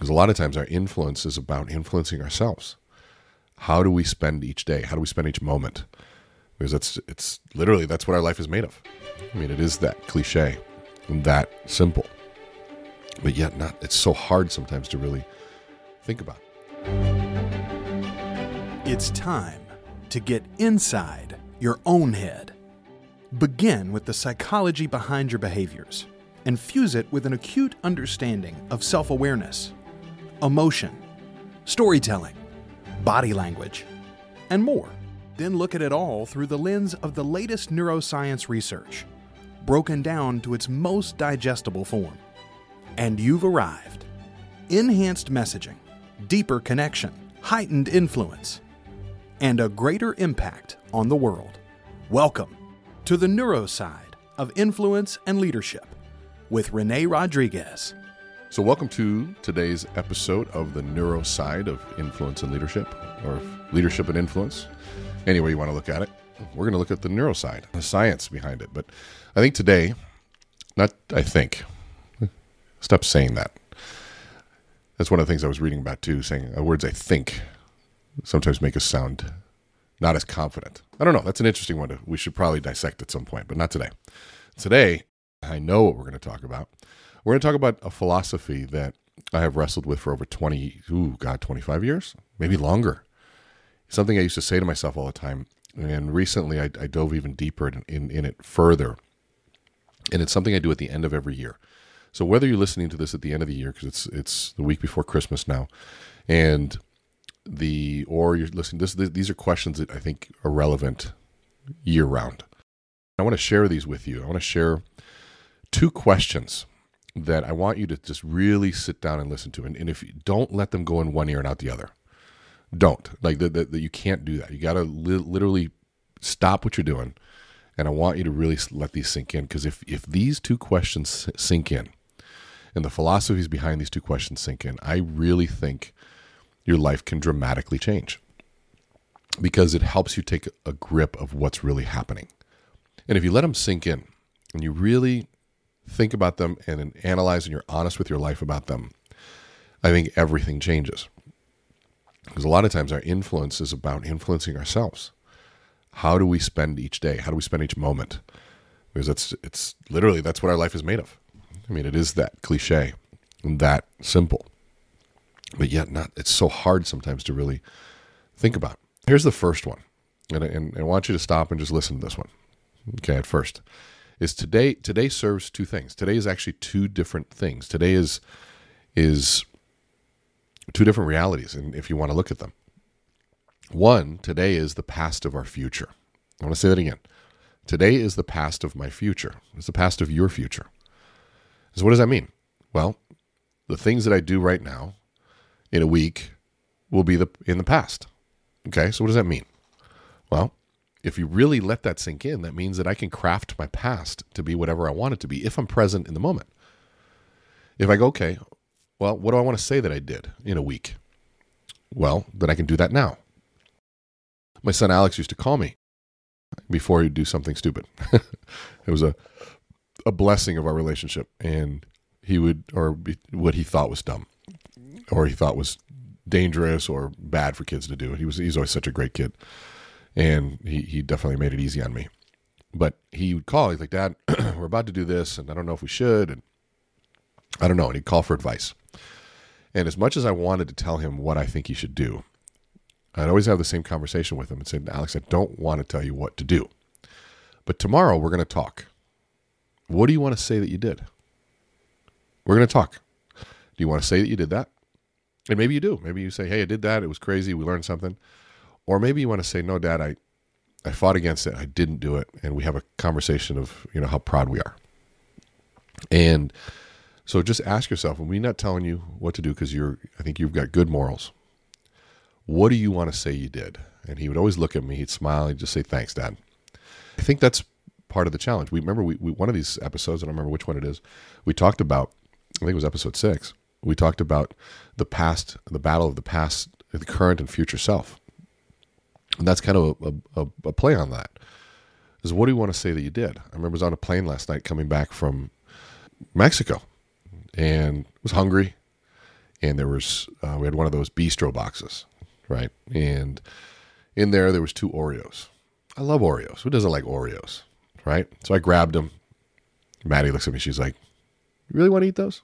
Because a lot of times our influence is about influencing ourselves. How do we spend each day? How do we spend each moment? Because it's it's literally that's what our life is made of. I mean, it is that cliche and that simple. But yet not it's so hard sometimes to really think about. It's time to get inside your own head. Begin with the psychology behind your behaviors and fuse it with an acute understanding of self awareness, emotion, storytelling, body language, and more. Then look at it all through the lens of the latest neuroscience research, broken down to its most digestible form. And you've arrived. Enhanced messaging, deeper connection, heightened influence, and a greater impact on the world. Welcome to the neuroside of influence and leadership with Rene Rodriguez. So, welcome to today's episode of the neuro side of influence and leadership, or leadership and influence. Any way you want to look at it, we're going to look at the neuro side, the science behind it. But I think today, not I think, stop saying that. That's one of the things I was reading about too, saying uh, words I think sometimes make us sound not as confident. I don't know. That's an interesting one. To, we should probably dissect at some point, but not today. Today, I know what we're going to talk about. We're going to talk about a philosophy that I have wrestled with for over 20, ooh, God, 25 years, maybe longer. Something I used to say to myself all the time. And recently I, I dove even deeper in, in, in it further. And it's something I do at the end of every year. So whether you're listening to this at the end of the year, because it's it's the week before Christmas now, and the or you're listening, this, this these are questions that I think are relevant year round. I want to share these with you. I want to share two questions that I want you to just really sit down and listen to. And, and if you don't let them go in one ear and out the other, don't like that. You can't do that. You got to li- literally stop what you're doing. And I want you to really let these sink in because if if these two questions sink in, and the philosophies behind these two questions sink in, I really think your life can dramatically change because it helps you take a grip of what's really happening. And if you let them sink in and you really think about them and analyze and you're honest with your life about them, I think everything changes. Because a lot of times our influence is about influencing ourselves. How do we spend each day? How do we spend each moment? Because it's it's literally that's what our life is made of. I mean, it is that cliche and that simple. But yet not it's so hard sometimes to really think about. Here's the first one. And, and, and I want you to stop and just listen to this one. Okay, at first is today today serves two things. Today is actually two different things. Today is is two different realities and if you want to look at them. One, today is the past of our future. I want to say that again. Today is the past of my future. It's the past of your future. So what does that mean? Well, the things that I do right now in a week will be the in the past. Okay? So what does that mean? Well, if you really let that sink in, that means that I can craft my past to be whatever I want it to be if I'm present in the moment. If I go, okay, well, what do I want to say that I did in a week? Well, then I can do that now. My son Alex used to call me before he'd do something stupid. it was a a blessing of our relationship, and he would, or what he thought was dumb, or he thought was dangerous or bad for kids to do. He was he's always such a great kid and he, he definitely made it easy on me. But he would call. He's like, Dad, we're about to do this, and I don't know if we should. And I don't know. And he'd call for advice. And as much as I wanted to tell him what I think he should do, I'd always have the same conversation with him and say, Alex, I don't want to tell you what to do. But tomorrow we're going to talk. What do you want to say that you did? We're going to talk. Do you want to say that you did that? And maybe you do. Maybe you say, hey, I did that. It was crazy. We learned something. Or maybe you want to say, no, dad, I, I fought against it. I didn't do it. And we have a conversation of, you know, how proud we are. And so just ask yourself, when we're not telling you what to do because you're, I think you've got good morals. What do you want to say you did? And he would always look at me, he'd smile, he'd just say, thanks, dad. I think that's part of the challenge. We remember we, we one of these episodes, I don't remember which one it is, we talked about, I think it was episode six, we talked about the past, the battle of the past, the current and future self. And that's kind of a, a, a play on that. Is what do you want to say that you did? I remember I was on a plane last night coming back from Mexico and was hungry and there was uh, we had one of those bistro boxes, right? And in there there was two Oreos. I love Oreos. Who doesn't like Oreos, right? So I grabbed them. Maddie looks at me. She's like, "You really want to eat those?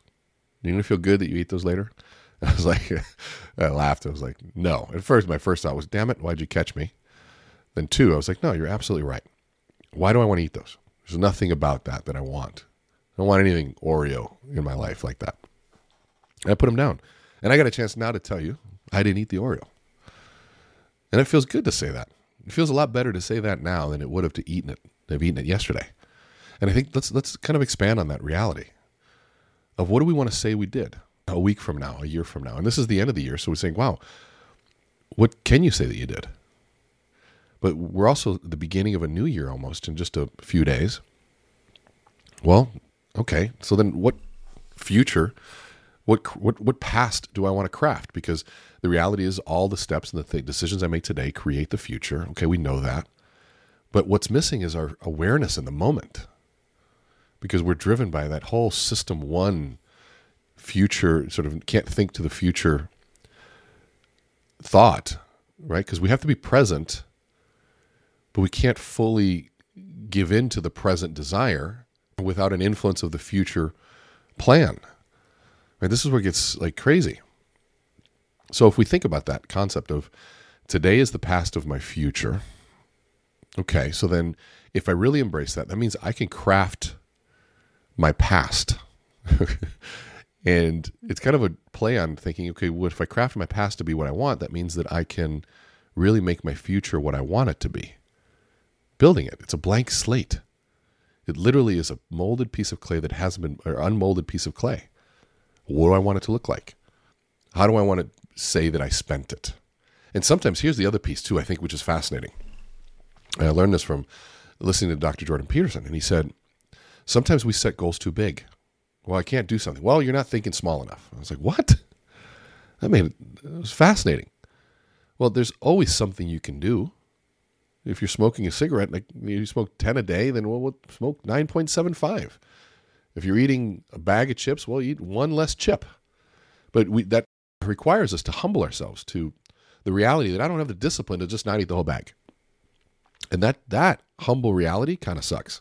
You're gonna feel good that you eat those later?" I was like, I laughed. I was like, "No." At first, my first thought was, "Damn it, why'd you catch me?" Then two, I was like, "No, you're absolutely right. Why do I want to eat those? There's nothing about that that I want. I don't want anything Oreo in my life like that." And I put them down. And I got a chance now to tell you I didn't eat the Oreo. And it feels good to say that. It feels a lot better to say that now than it would have to eaten it, have eaten it yesterday. And I think let's let's kind of expand on that reality of what do we want to say we did a week from now, a year from now. And this is the end of the year, so we're saying, wow, what can you say that you did? But we're also the beginning of a new year almost in just a few days. Well, okay. So then what future what what what past do I want to craft? Because the reality is, all the steps and the th- decisions I make today create the future. Okay, we know that, but what's missing is our awareness in the moment, because we're driven by that whole system one future sort of can't think to the future thought, right? Because we have to be present, but we can't fully give in to the present desire without an influence of the future plan. Right? This is where it gets like crazy. So if we think about that concept of today is the past of my future, okay, so then if I really embrace that, that means I can craft my past. and it's kind of a play on thinking, okay, what if I craft my past to be what I want? That means that I can really make my future what I want it to be. Building it, it's a blank slate. It literally is a molded piece of clay that hasn't been, or unmolded piece of clay. What do I want it to look like? How do I want to say that I spent it? And sometimes here's the other piece too, I think, which is fascinating. And I learned this from listening to Dr. Jordan Peterson, and he said, sometimes we set goals too big. Well, I can't do something. Well, you're not thinking small enough. I was like, what? I mean, it was fascinating. Well, there's always something you can do. If you're smoking a cigarette, like you smoke 10 a day, then well, what smoke 9.75. If you're eating a bag of chips, well, eat one less chip. But we, that requires us to humble ourselves to the reality that I don't have the discipline to just not eat the whole bag. And that that humble reality kind of sucks.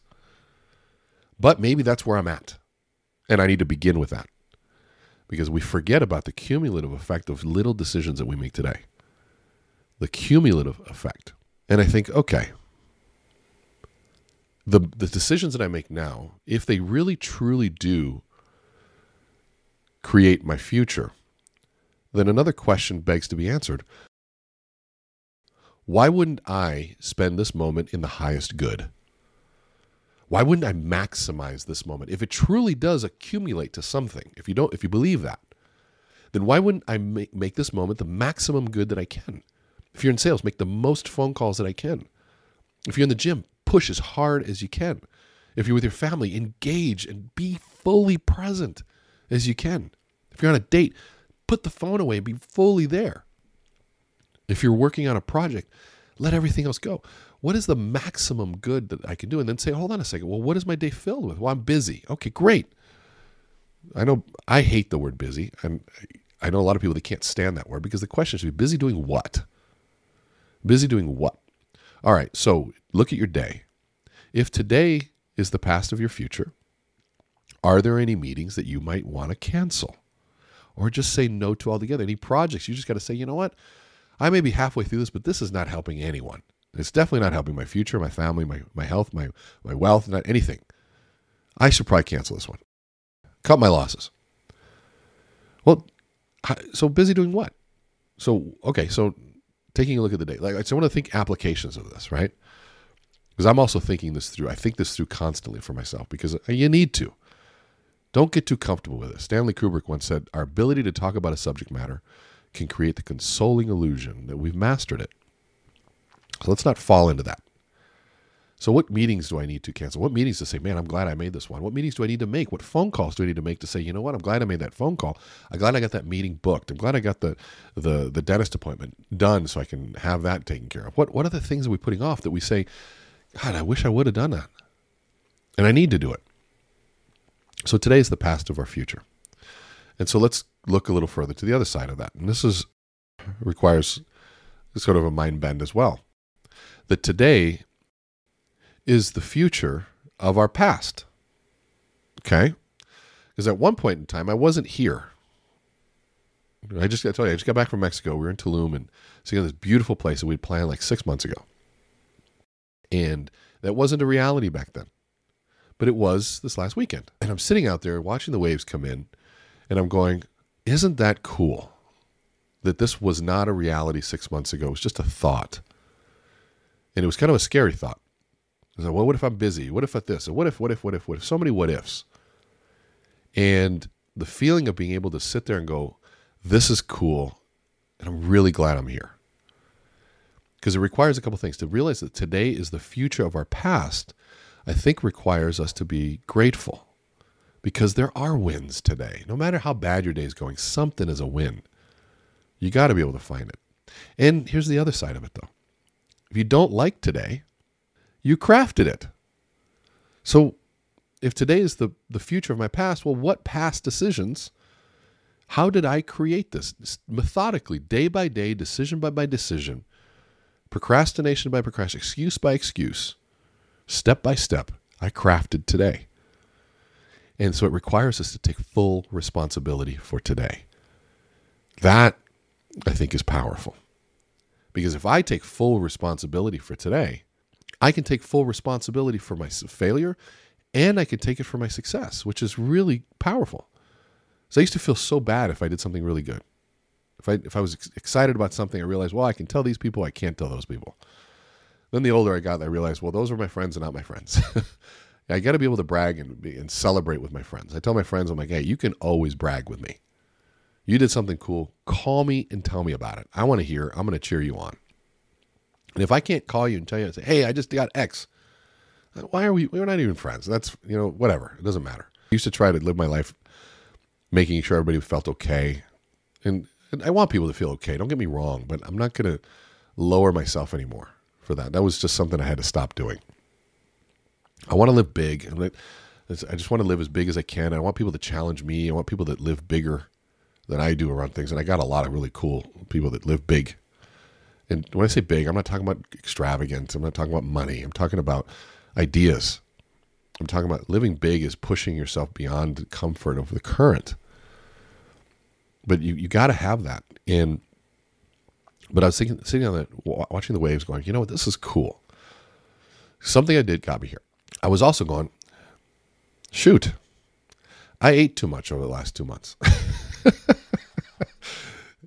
But maybe that's where I'm at. And I need to begin with that. Because we forget about the cumulative effect of little decisions that we make today. The cumulative effect. And I think, okay, the the decisions that I make now, if they really truly do create my future, then another question begs to be answered. Why wouldn't I spend this moment in the highest good? Why wouldn't I maximize this moment? If it truly does accumulate to something, if you don't if you believe that, then why wouldn't I make, make this moment the maximum good that I can? If you're in sales, make the most phone calls that I can. If you're in the gym, push as hard as you can. If you're with your family, engage and be fully present as you can. If you're on a date, put the phone away and be fully there. If you're working on a project, let everything else go. What is the maximum good that I can do? And then say, hold on a second. Well, what is my day filled with? Well, I'm busy. Okay, great. I know I hate the word busy, and I know a lot of people that can't stand that word because the question should be busy doing what? Busy doing what? All right, so look at your day. If today is the past of your future, are there any meetings that you might want to cancel? Or just say no to altogether? Any projects you just got to say, you know what? I may be halfway through this, but this is not helping anyone. It's definitely not helping my future, my family, my, my health, my, my wealth, not anything. I should probably cancel this one. Cut my losses. Well, so busy doing what? So, okay, so taking a look at the day. Like, so I want to think applications of this, right? Because I'm also thinking this through. I think this through constantly for myself because uh, you need to. Don't get too comfortable with it. Stanley Kubrick once said, Our ability to talk about a subject matter can create the consoling illusion that we've mastered it. So let's not fall into that. So, what meetings do I need to cancel? What meetings to say, man, I'm glad I made this one? What meetings do I need to make? What phone calls do I need to make to say, you know what, I'm glad I made that phone call. I'm glad I got that meeting booked. I'm glad I got the the the dentist appointment done so I can have that taken care of. What what are the things are we putting off that we say, God, I wish I would have done that. And I need to do it. So today is the past of our future. And so let's look a little further to the other side of that. And this is requires sort of a mind bend as well. That today is the future of our past. Okay? Because at one point in time, I wasn't here. I just got to tell you, I just got back from Mexico. We were in Tulum and seeing this beautiful place that we'd planned like six months ago. And that wasn't a reality back then, but it was this last weekend. And I'm sitting out there watching the waves come in, and I'm going, isn't that cool that this was not a reality six months ago? It was just a thought. And it was kind of a scary thought. I like, well, what if I'm busy? What if at this? What if, what if, what if, what if? So many what ifs. And the feeling of being able to sit there and go, this is cool. And I'm really glad I'm here. Because it requires a couple things. To realize that today is the future of our past, I think requires us to be grateful. Because there are wins today. No matter how bad your day is going, something is a win. You got to be able to find it. And here's the other side of it, though. If you don't like today, you crafted it. So if today is the, the future of my past, well, what past decisions? How did I create this? Methodically, day by day, decision by by decision, procrastination by procrastination, excuse by excuse, step by step, I crafted today. And so it requires us to take full responsibility for today. That, I think, is powerful. Because if I take full responsibility for today, I can take full responsibility for my failure and I can take it for my success, which is really powerful. So I used to feel so bad if I did something really good. If I if I was excited about something, I realized, well, I can tell these people, I can't tell those people. Then the older I got, I realized, well, those are my friends and not my friends. I got to be able to brag and and celebrate with my friends. I tell my friends, I'm like, hey, you can always brag with me. You did something cool. Call me and tell me about it. I want to hear. I'm going to cheer you on. And if I can't call you and tell you, and say, hey, I just got X, uh, why are we, we're not even friends. That's, you know, whatever. It doesn't matter. I used to try to live my life making sure everybody felt okay. And, and I want people to feel okay. Don't get me wrong, but I'm not going to lower myself anymore for that. That was just something I had to stop doing. I want to live big. I just want to live as big as I can. I want people to challenge me. I want people that live bigger than I do around things. And I got a lot of really cool people that live big and when I say big, I'm not talking about extravagance. I'm not talking about money. I'm talking about ideas. I'm talking about living big is pushing yourself beyond the comfort of the current. But you, you got to have that. And but I was thinking, sitting on the watching the waves, going, you know what, this is cool. Something I did got me here. I was also going, shoot, I ate too much over the last two months.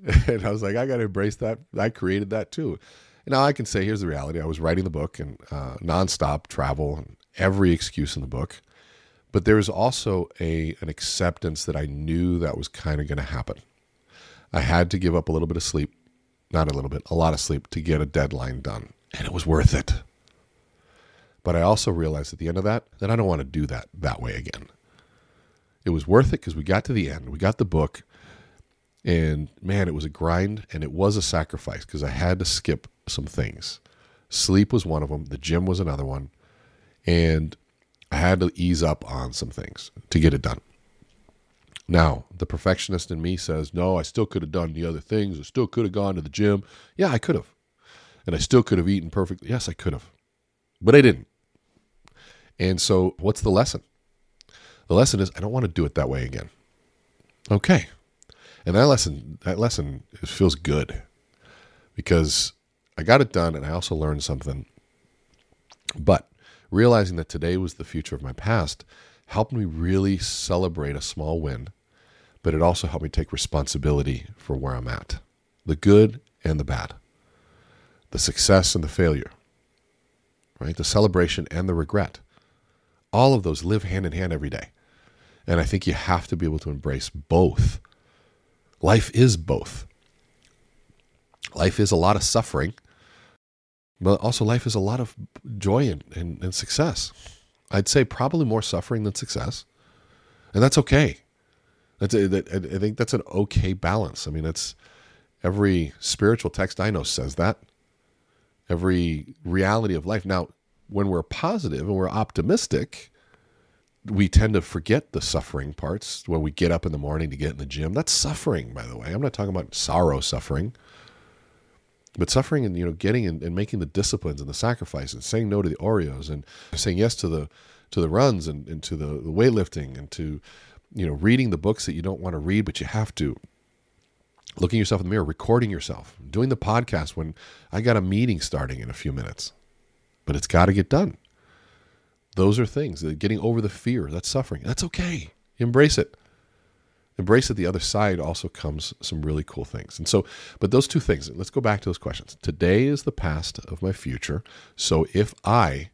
and I was like, I got to embrace that. I created that too. And now I can say, here's the reality. I was writing the book and uh, nonstop travel and every excuse in the book. But there was also a an acceptance that I knew that was kind of going to happen. I had to give up a little bit of sleep, not a little bit, a lot of sleep to get a deadline done, and it was worth it. But I also realized at the end of that that I don't want to do that that way again. It was worth it because we got to the end, we got the book, and man, it was a grind and it was a sacrifice because I had to skip some things. Sleep was one of them, the gym was another one. And I had to ease up on some things to get it done. Now, the perfectionist in me says, no, I still could have done the other things. I still could have gone to the gym. Yeah, I could have. And I still could have eaten perfectly. Yes, I could have. But I didn't. And so, what's the lesson? The lesson is I don't want to do it that way again. Okay, and that lesson, that lesson feels good because I got it done and I also learned something. But realizing that today was the future of my past helped me really celebrate a small win, but it also helped me take responsibility for where I'm at the good and the bad, the success and the failure, right? The celebration and the regret. All of those live hand in hand every day. And I think you have to be able to embrace both Life is both. Life is a lot of suffering, but also life is a lot of joy and, and, and success. I'd say probably more suffering than success, and that's okay. That's a, that, I think that's an okay balance. I mean, it's every spiritual text I know says that. Every reality of life. Now, when we're positive and we're optimistic, we tend to forget the suffering parts when we get up in the morning to get in the gym. That's suffering, by the way. I'm not talking about sorrow suffering, but suffering and you know getting and, and making the disciplines and the sacrifices, saying no to the Oreos and saying yes to the to the runs and, and to the, the weightlifting and to you know reading the books that you don't want to read but you have to looking yourself in the mirror recording yourself doing the podcast when i got a meeting starting in a few minutes but it's got to get done those are things uh, getting over the fear that's suffering that's okay embrace it embrace it the other side also comes some really cool things and so but those two things let's go back to those questions today is the past of my future so if i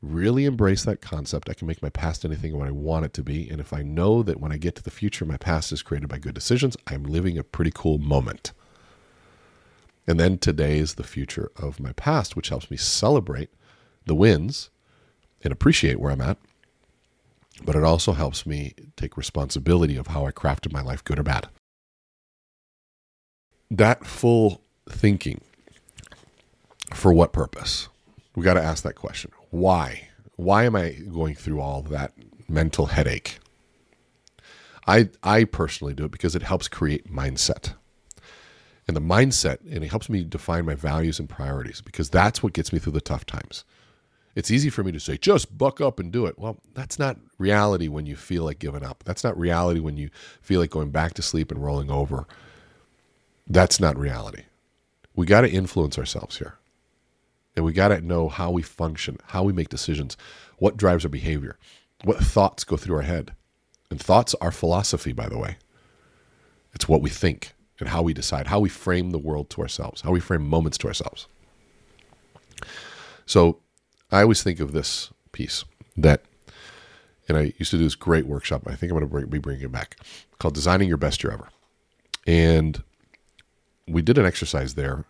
really embrace that concept, I can make my past anything what I want it to be. And if I know that when I get to the future, my past is created by good decisions, I'm living a pretty cool moment. And then today is the future of my past, which helps me celebrate the wins and appreciate where I'm at. But it also helps me take responsibility of how I crafted my life, good or bad. That full thinking, for what purpose? We got to ask that question. Why? Why am I going through all that mental headache? I I personally do it because it helps create mindset. And the mindset, and it helps me define my values and priorities because that's what gets me through the tough times. It's easy for me to say, just buck up and do it. Well, that's not reality when you feel like giving up. That's not reality when you feel like going back to sleep and rolling over. That's not reality. We got to influence ourselves here. And we got to know how we function, how we make decisions, what drives our behavior, what thoughts go through our head. And thoughts are philosophy, by the way. It's what we think and how we decide, how we frame the world to ourselves, how we frame moments to ourselves. So I always think of this piece that, and I used to do this great workshop. I think I'm going to be bringing it back called Designing Your Best Year Ever. And we did an exercise there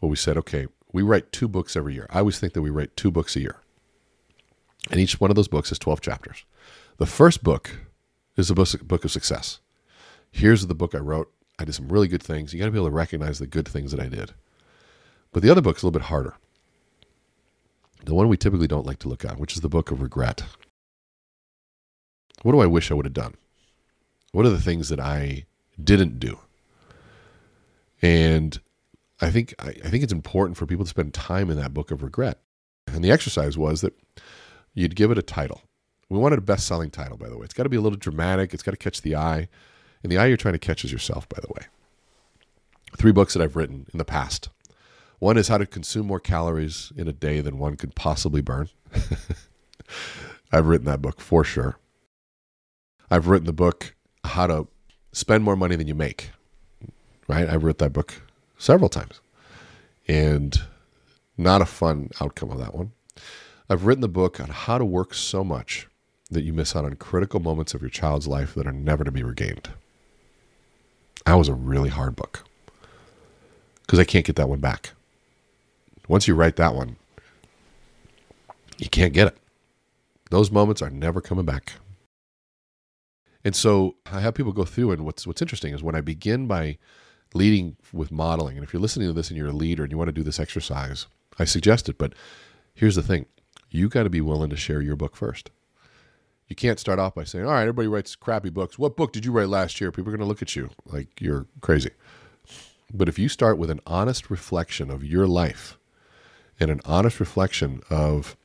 where we said, okay, we write two books every year. I always think that we write two books a year. And each one of those books is 12 chapters. The first book is a book of success. Here's the book I wrote. I did some really good things. You got to be able to recognize the good things that I did. But the other book's a little bit harder. The one we typically don't like to look at, which is the book of regret. What do I wish I would have done? What are the things that I didn't do? And I think I, I think it's important for people to spend time in that book of regret. And the exercise was that you'd give it a title. We wanted a best-selling title, by the way. It's got to be a little dramatic. It's got to catch the eye, and the eye you're trying to catch is yourself, by the way. Three books that I've written in the past. One is how to consume more calories in a day than one could possibly burn. I've written that book for sure. I've written the book how to spend more money than you make. Right? I've written that book several times. And not a fun outcome of that one. I've written the book on how to work so much that you miss out on critical moments of your child's life that are never to be regained. That was a really hard book because I can't get that one back. Once you write that one, you can't get it. Those moments are never coming back. And so I have people go through, and what's what's interesting is when I begin by leading with modeling. And if you're listening to this and you're a leader and you want to do this exercise, I suggest it. But here's the thing you got to be willing to share your book first. You can't start off by saying, All right, everybody writes crappy books. What book did you write last year? People are going to look at you like you're crazy. But if you start with an honest reflection of your life and an honest reflection of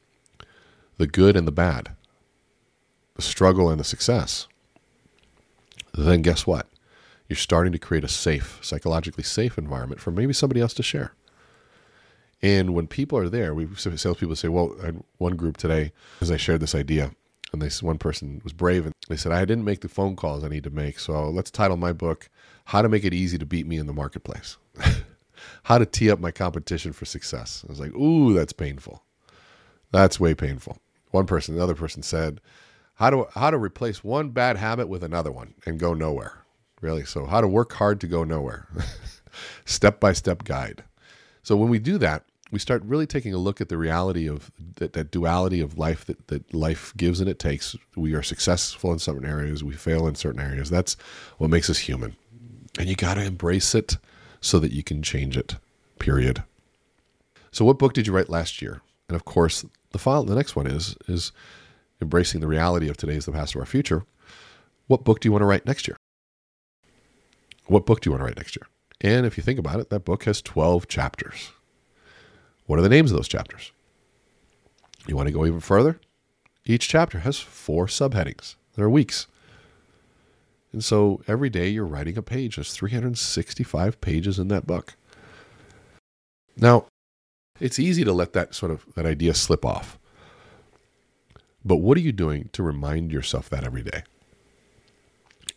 the good and the bad, the struggle and the success, then guess what? you're starting to create a safe, psychologically safe environment for maybe somebody else to share. And when people are there, we salespeople say, "Well, I had one group today, as I shared this idea, and they one person was brave and they said, I didn't make the phone calls I need to make, so let's title my book "How to Make It Easy to Beat Me in the Marketplace." How to tee up my competition for success. I was like, "Ooh, that's painful. That's way painful." One person, another person said, "How to how to replace one bad habit with another one and go nowhere." really. So, how to work hard to go nowhere, step by step guide. So, when we do that, we start really taking a look at the reality of that, that duality of life that, that life gives and it takes. We are successful in certain areas, we fail in certain areas. That's what makes us human. And you got to embrace it so that you can change it, period. So, what book did you write last year? And of course, the file, the next one is is embracing the reality of today is the past of our future, what book do you want to write next year? What book do you want to write next year? And if you think about it, that book has 12 chapters. What are the names of those chapters? You want to go even further? Each chapter has four subheadings. There are weeks. And so every day you're writing a page. There's 365 pages in that book. Now, it's easy to let that sort of that idea slip off. But what are you doing to remind yourself that every day?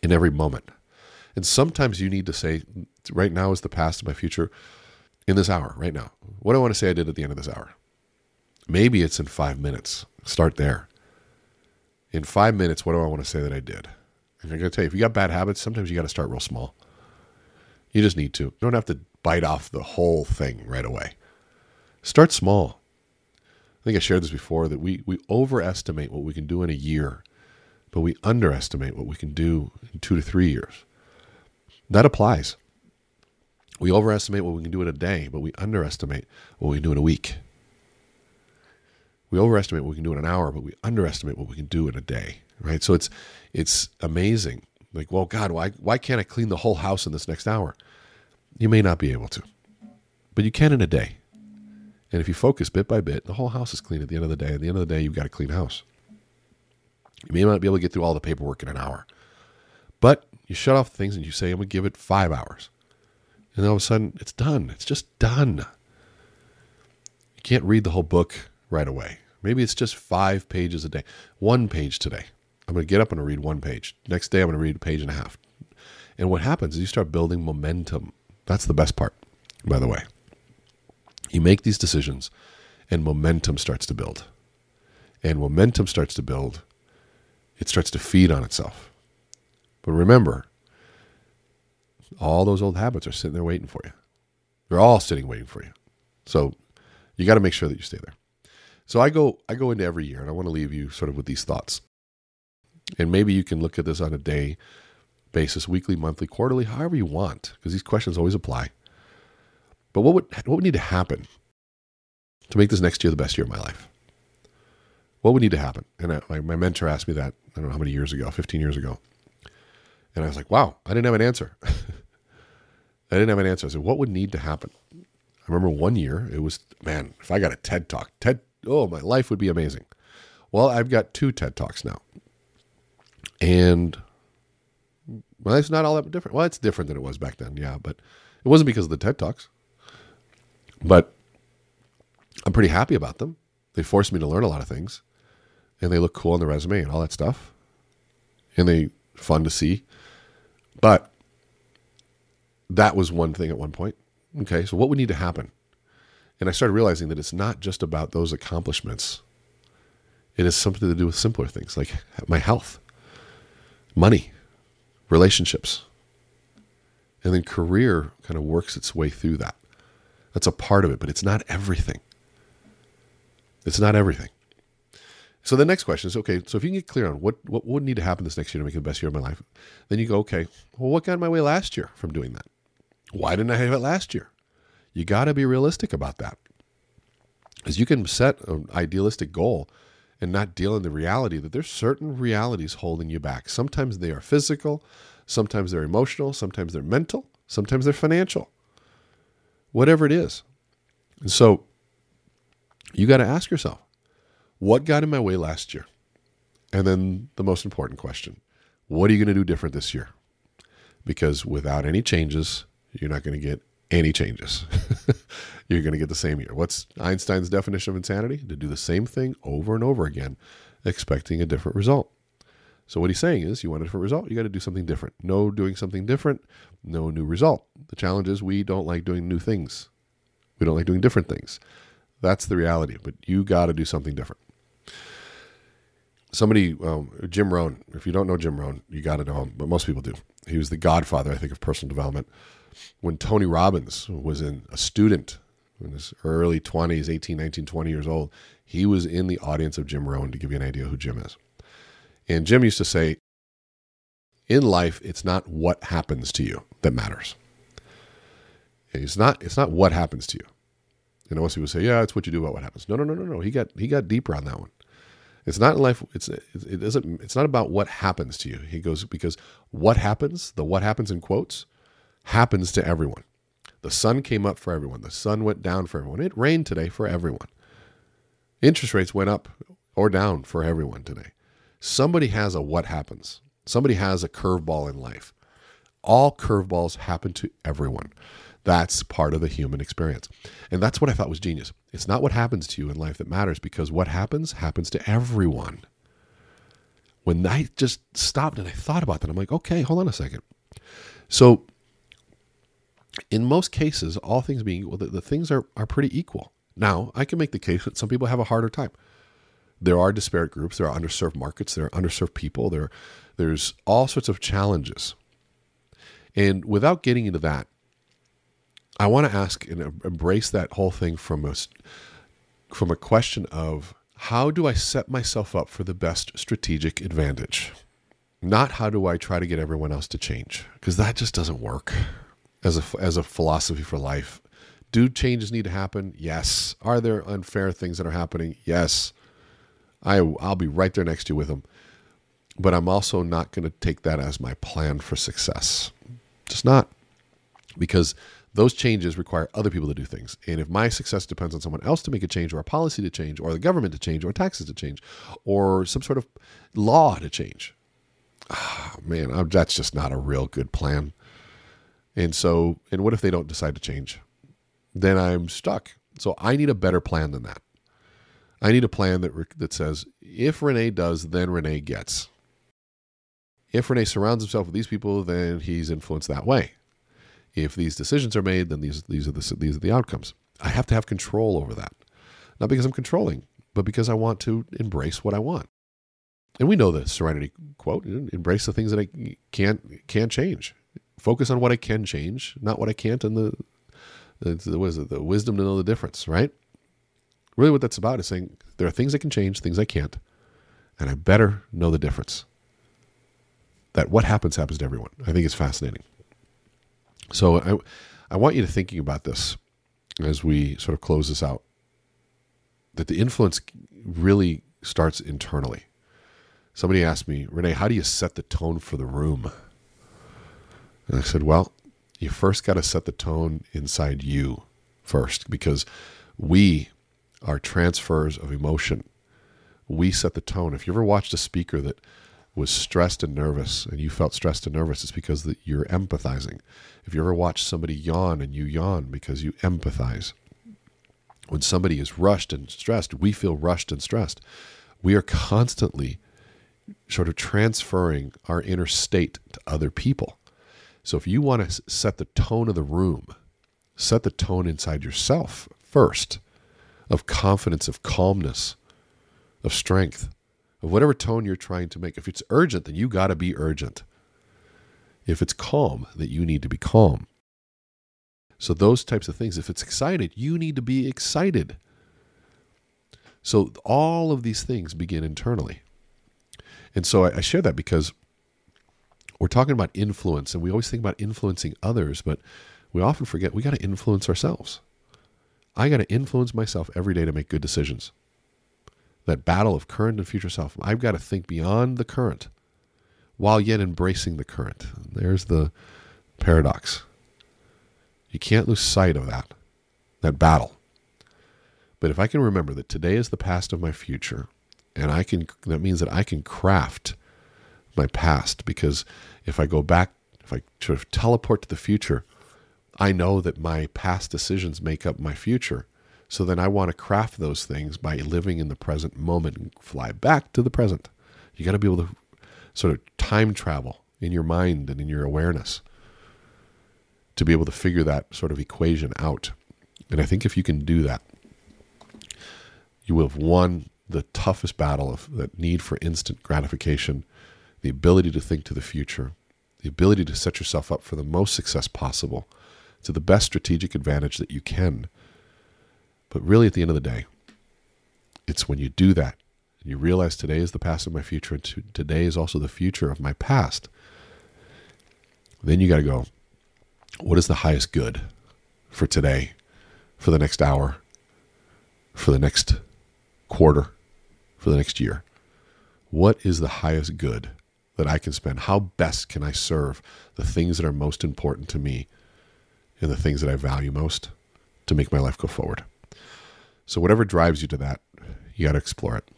In every moment. And sometimes you need to say, right now is the past of my future in this hour, right now. What do I want to say I did at the end of this hour? Maybe it's in five minutes. Start there. In five minutes, what do I want to say that I did? And I'm going to tell you, if you got bad habits, sometimes you got to start real small. You just need to. You don't have to bite off the whole thing right away. Start small. I think I shared this before that we, we overestimate what we can do in a year, but we underestimate what we can do in two to three years. That applies. We overestimate what we can do in a day, but we underestimate what we can do in a week. We overestimate what we can do in an hour, but we underestimate what we can do in a day. Right? So it's it's amazing. Like, well, God, why why can't I clean the whole house in this next hour? You may not be able to, but you can in a day. And if you focus bit by bit, the whole house is clean at the end of the day. At the end of the day, you've got a clean house. You may not be able to get through all the paperwork in an hour, but you shut off things and you say, I'm going to give it five hours. And all of a sudden, it's done. It's just done. You can't read the whole book right away. Maybe it's just five pages a day, one page today. I'm going to get up and read one page. Next day, I'm going to read a page and a half. And what happens is you start building momentum. That's the best part, by the way. You make these decisions, and momentum starts to build. And momentum starts to build, it starts to feed on itself. But remember, all those old habits are sitting there waiting for you. They're all sitting waiting for you. So you got to make sure that you stay there. So I go I go into every year and I want to leave you sort of with these thoughts. And maybe you can look at this on a day basis, weekly, monthly, quarterly, however you want, because these questions always apply. But what would what would need to happen to make this next year the best year of my life? What would need to happen? And I, my, my mentor asked me that I don't know how many years ago, 15 years ago. And I was like, wow, I didn't have an answer. I didn't have an answer. I said, what would need to happen? I remember one year, it was, man, if I got a TED talk, TED, oh, my life would be amazing. Well, I've got two TED talks now. And well, it's not all that different. Well, it's different than it was back then, yeah, but it wasn't because of the TED Talks. But I'm pretty happy about them. They forced me to learn a lot of things, and they look cool on the resume and all that stuff, and they fun to see. But that was one thing at one point. Okay, so what would need to happen? And I started realizing that it's not just about those accomplishments. It has something to do with simpler things like my health, money, relationships. And then career kind of works its way through that. That's a part of it, but it's not everything. It's not everything. So the next question is okay, so if you can get clear on what, what would need to happen this next year to make it the best year of my life, then you go, okay, well, what got in my way last year from doing that? Why didn't I have it last year? You got to be realistic about that. Because you can set an idealistic goal and not deal in the reality that there's certain realities holding you back. Sometimes they are physical, sometimes they're emotional, sometimes they're mental, sometimes they're financial whatever it is. And so you got to ask yourself, what got in my way last year? And then the most important question, what are you going to do different this year? Because without any changes, you're not going to get any changes. you're going to get the same year. What's Einstein's definition of insanity? To do the same thing over and over again, expecting a different result. So what he's saying is, you want a different result, you got to do something different. No doing something different, no new result. The challenge is we don't like doing new things. We don't like doing different things. That's the reality. But you got to do something different. Somebody, um, Jim Rohn. If you don't know Jim Rohn, you got to know him. But most people do. He was the godfather, I think, of personal development. When Tony Robbins was in a student in his early 20s, 18, 19, 20 years old, he was in the audience of Jim Rohn to give you an idea who Jim is. And Jim used to say, in life, it's not what happens to you that matters. It's not, it's not what happens to you. Know, most people say, yeah, it's what you do about what happens. No, no, no, no, no. He got, he got deeper on that one. It's not in life. It's it doesn't. It's not about what happens to you. He goes because what happens, the what happens in quotes, happens to everyone. The sun came up for everyone. The sun went down for everyone. It rained today for everyone. Interest rates went up or down for everyone today. Somebody has a what happens. Somebody has a curveball in life. All curveballs happen to everyone. That's part of the human experience. And that's what I thought was genius. It's not what happens to you in life that matters because what happens happens to everyone. When I just stopped and I thought about that, I'm like, okay, hold on a second. So, in most cases, all things being equal, the, the things are, are pretty equal. Now, I can make the case that some people have a harder time. There are disparate groups, there are underserved markets, there are underserved people, there, there's all sorts of challenges. And without getting into that, I want to ask and embrace that whole thing from a, from a question of how do I set myself up for the best strategic advantage? Not how do I try to get everyone else to change, because that just doesn't work as a, as a philosophy for life. Do changes need to happen? Yes. Are there unfair things that are happening? Yes. I, I'll be right there next to you with them. But I'm also not going to take that as my plan for success. Just not. Because those changes require other people to do things. And if my success depends on someone else to make a change, or a policy to change, or the government to change, or taxes to change, or some sort of law to change, oh, man, that's just not a real good plan. And so, and what if they don't decide to change? Then I'm stuck. So I need a better plan than that. I need a plan that that says if Rene does, then Rene gets. If Rene surrounds himself with these people, then he's influenced that way. If these decisions are made, then these these are the these are the outcomes. I have to have control over that, not because I'm controlling, but because I want to embrace what I want. And we know the Serenity quote: "Embrace the things that I can't can't change. Focus on what I can change, not what I can't." And the the, what is it, the wisdom to know the difference, right? Really, what that's about is saying there are things I can change, things I can't, and I better know the difference. That what happens happens to everyone. I think it's fascinating. So I, I want you to thinking about this as we sort of close this out. That the influence really starts internally. Somebody asked me, Rene, how do you set the tone for the room? And I said, well, you first got to set the tone inside you first because we are transfers of emotion. We set the tone. If you ever watched a speaker that was stressed and nervous and you felt stressed and nervous, it's because that you're empathizing. If you ever watch somebody yawn and you yawn because you empathize. When somebody is rushed and stressed, we feel rushed and stressed. We are constantly sort of transferring our inner state to other people. So if you want to set the tone of the room, set the tone inside yourself first of confidence, of calmness, of strength, of whatever tone you're trying to make. If it's urgent, then you got to be urgent. If it's calm, that you need to be calm. So those types of things. If it's excited, you need to be excited. So all of these things begin internally. And so I, I share that because we're talking about influence and we always think about influencing others, but we often forget we got to influence ourselves. I got to influence myself every day to make good decisions. That battle of current and future self, I've got to think beyond the current while yet embracing the current. There's the paradox. You can't lose sight of that, that battle. But if I can remember that today is the past of my future, and I can, that means that I can craft my past because if I go back, if I sort of teleport to the future, I know that my past decisions make up my future. So then I want to craft those things by living in the present moment and fly back to the present. You got to be able to sort of time travel in your mind and in your awareness to be able to figure that sort of equation out. And I think if you can do that, you will have won the toughest battle of that need for instant gratification the ability to think to the future, the ability to set yourself up for the most success possible, to the best strategic advantage that you can. But really, at the end of the day, it's when you do that and you realize today is the past of my future and today is also the future of my past. Then you got to go, what is the highest good for today, for the next hour, for the next quarter, for the next year? what is the highest good that I can spend? How best can I serve the things that are most important to me and the things that I value most to make my life go forward? So, whatever drives you to that, you got to explore it.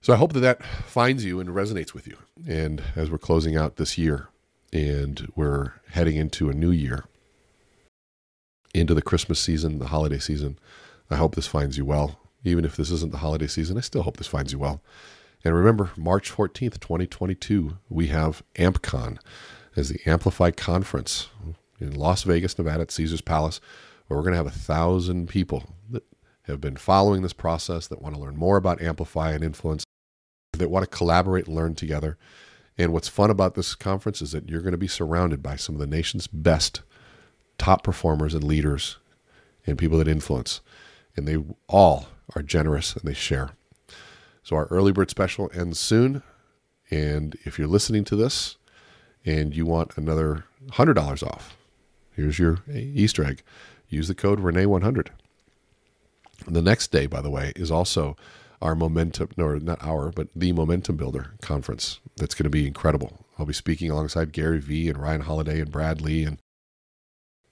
So, I hope that that finds you and resonates with you. And as we're closing out this year and we're heading into a new year, into the Christmas season, the holiday season, I hope this finds you well. Even if this isn't the holiday season, I still hope this finds you well. And remember, March 14th, 2022, we have AmpCon as the Amplify Conference in Las Vegas, Nevada at Caesars Palace, where we're going to have a thousand people that have been following this process, that want to learn more about Amplify and influence, that want to collaborate and learn together. And what's fun about this conference is that you're going to be surrounded by some of the nation's best top performers and leaders and people that influence. And they all are generous and they share. So our early bird special ends soon. And if you're listening to this and you want another $100 off, here's your Easter egg. Use the code Rene100. The next day, by the way, is also our momentum, no, not our, but the Momentum Builder conference. That's going to be incredible. I'll be speaking alongside Gary Vee and Ryan Holiday and Brad Lea and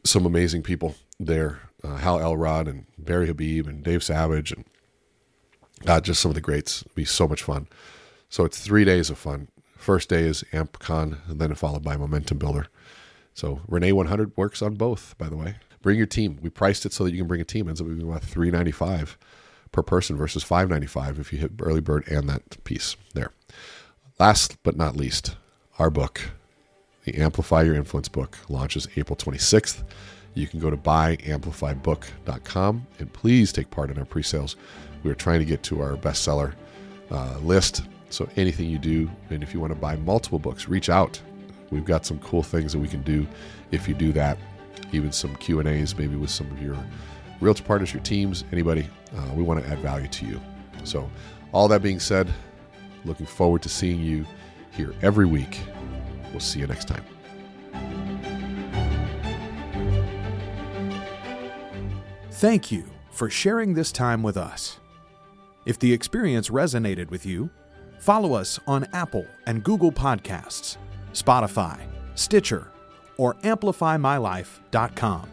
some amazing people there. Uh, Hal Elrod and Barry Habib and Dave Savage and uh, just some of the greats. It'll be so much fun. So it's three days of fun. First day is AmpCon, and then followed by Momentum Builder. So Rene 100 works on both, by the way. Bring your team. We priced it so that you can bring a team. Ends up being about 395 per person versus 595 if you hit early bird and that piece there. Last but not least, our book, the Amplify Your Influence book, launches April 26th. You can go to buyamplifybook.com and please take part in our pre-sales. We are trying to get to our bestseller uh, list. So anything you do, and if you want to buy multiple books, reach out. We've got some cool things that we can do if you do that. Even some Q and A's, maybe with some of your realtor partners, your teams, anybody. Uh, we want to add value to you. So, all that being said, looking forward to seeing you here every week. We'll see you next time. Thank you for sharing this time with us. If the experience resonated with you, follow us on Apple and Google Podcasts, Spotify, Stitcher, or AmplifyMyLife.com.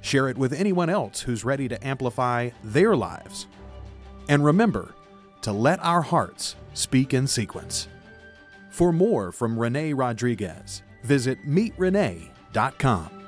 Share it with anyone else who's ready to amplify their lives. And remember to let our hearts speak in sequence. For more from Rene Rodriguez, visit meetrene.com.